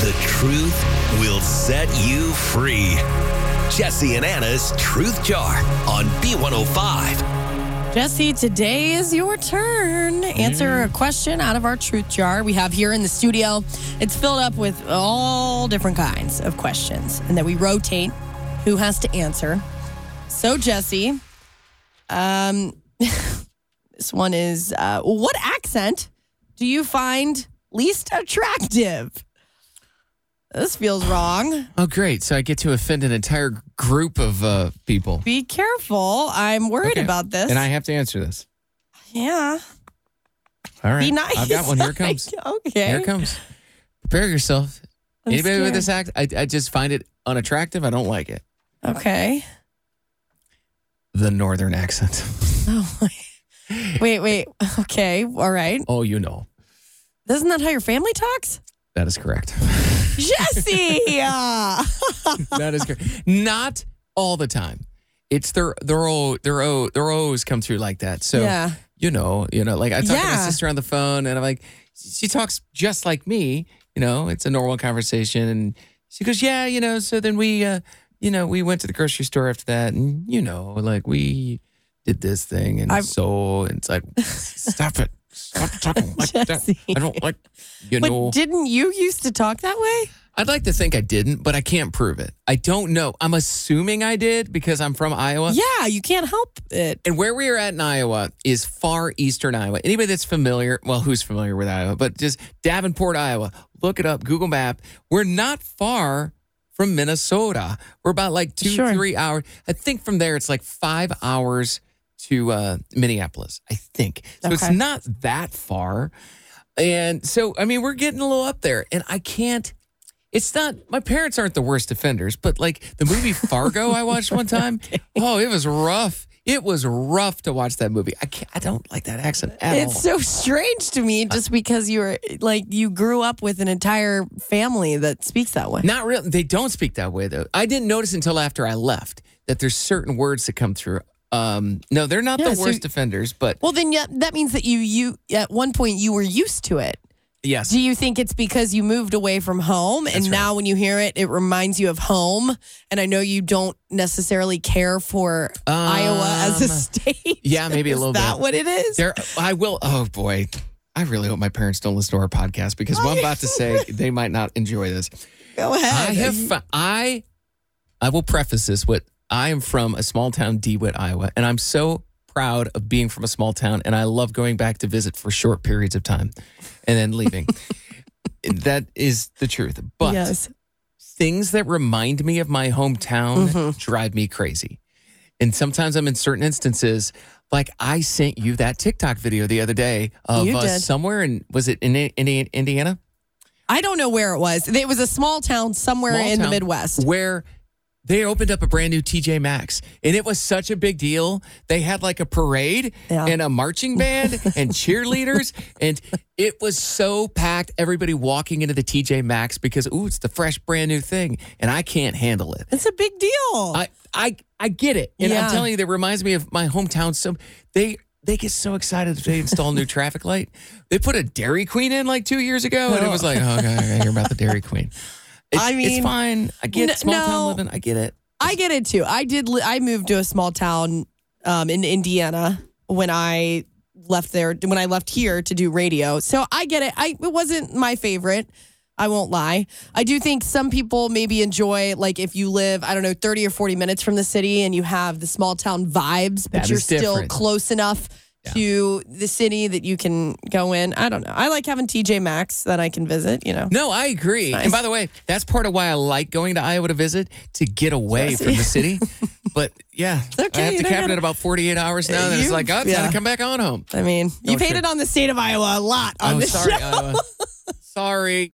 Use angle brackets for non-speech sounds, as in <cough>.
The truth will set you free. Jesse and Anna's Truth Jar on B105. Jesse, today is your turn. Answer a question out of our truth jar we have here in the studio. It's filled up with all different kinds of questions, and then we rotate who has to answer. So, Jesse, um, <laughs> this one is uh, what accent do you find least attractive? This feels wrong. Oh, great. So I get to offend an entire group of uh, people. Be careful. I'm worried Okay. about this. And I have to answer this. yeah. All right. Be nice. I've got one. Here it <laughs> comes. okay. Here it comes. Prepare yourself. I'm Anybody with this act, I, I just find it unattractive. I don't like it. Okay. The northern accent. <laughs> Oh, wait, wait. Okay. All right. Oh, you know. Isn't that how your family talks? That is correct. <laughs> Jesse! <laughs> That is correct. Not all the time. It's their their o their o their O's come through like that. So Yeah. you know, you know, like I talk to my sister on the phone and I'm like, she talks just like me, you know, it's a normal conversation. And she goes, Yeah, you know, so then we uh, you know, we went to the grocery store after that and you know, like we did this thing and I've- so and it's like stop it. Stop talking like that. <laughs> I don't like you but know didn't you used to talk that way? I'd like to think I didn't, but I can't prove it. I don't know. I'm assuming I did because I'm from Iowa. Yeah, you can't help it. And where we are at in Iowa is far eastern Iowa. Anybody that's familiar, well, who's familiar with Iowa, but just Davenport, Iowa, look it up, Google Map. We're not far from Minnesota. We're about like two, Sure. three hours. I think from there it's like five hours to uh, Minneapolis, I think. So it's not that far. And so, I mean, we're getting a little up there. And I can't, it's not, my parents aren't the worst offenders, but like the movie Fargo I watched one <laughs> time, oh, it was rough. It was rough to watch that movie. I can't, I don't like that accent at all. It's so strange to me just because you were like you grew up with an entire family that speaks that way. Not real. They don't speak that way though. I didn't notice until after I left that there's certain words that come through. Um, no, they're not Yeah, the so- worst offenders, but Well, then yeah, that means that you you at one point you were used to it. Yes, Do you think it's because you moved away from home and right. now when you hear it, it reminds you of home? And I know you don't necessarily care for Iowa as a Um, state. yeah, maybe a Is little that bit. what it is? there. I will. Oh boy, I really hope my parents don't listen to our podcast because what I'm about to say, they might not enjoy this. Go ahead. I have. I. I will preface this with I am from a small town, DeWitt, Iowa, and I'm so proud of being from a small town, and I love going back to visit for short periods of time, and then leaving. <laughs> that is the truth. But yes. things that remind me of my hometown Mhm. drive me crazy. And sometimes I'm in certain instances, like I sent you that TikTok video the other day of You uh, did. somewhere in was it in, in Indiana? I don't know where it was. It was a small town somewhere Small in the Midwest. where they opened up a brand new TJ Maxx and it was such a big deal. They had like a parade Yeah. and a marching band <laughs> and cheerleaders and it was so packed everybody walking into the TJ Maxx because ooh it's the fresh brand new thing and I can't handle it. It's a big deal. I I I get it. And Yeah. I'm telling you that reminds me of my hometown so they they get so excited if they install a new traffic light. They put a Dairy Queen in like two years ago, and it was like, oh, okay, I hear about the Dairy Queen. It's, I mean, it's fine. I get n- small no. town living. I get it. I get it too. I did. Li- I moved to a small town um, in Indiana when I left there when I left here to do radio. So I get it. I it wasn't my favorite. I won't lie. I do think some people maybe enjoy like if you live, I don't know, 30 or 40 minutes from the city and you have the small town vibes, but That you're still close enough to the city that you can go in. I don't know. I like having TJ Maxx that I can visit, you know. No, I agree. Nice. And by the way, that's part of why I like going to Iowa to visit to get away from the <laughs> city. but yeah, okay, I have you to don't cap it gotta- at about 48 hours now. Then it's like, oh, it's yeah. to come back on home. I mean, you've shit. hated on the state of Iowa a lot on Oh, this sorry, show. Iowa. <laughs> sorry.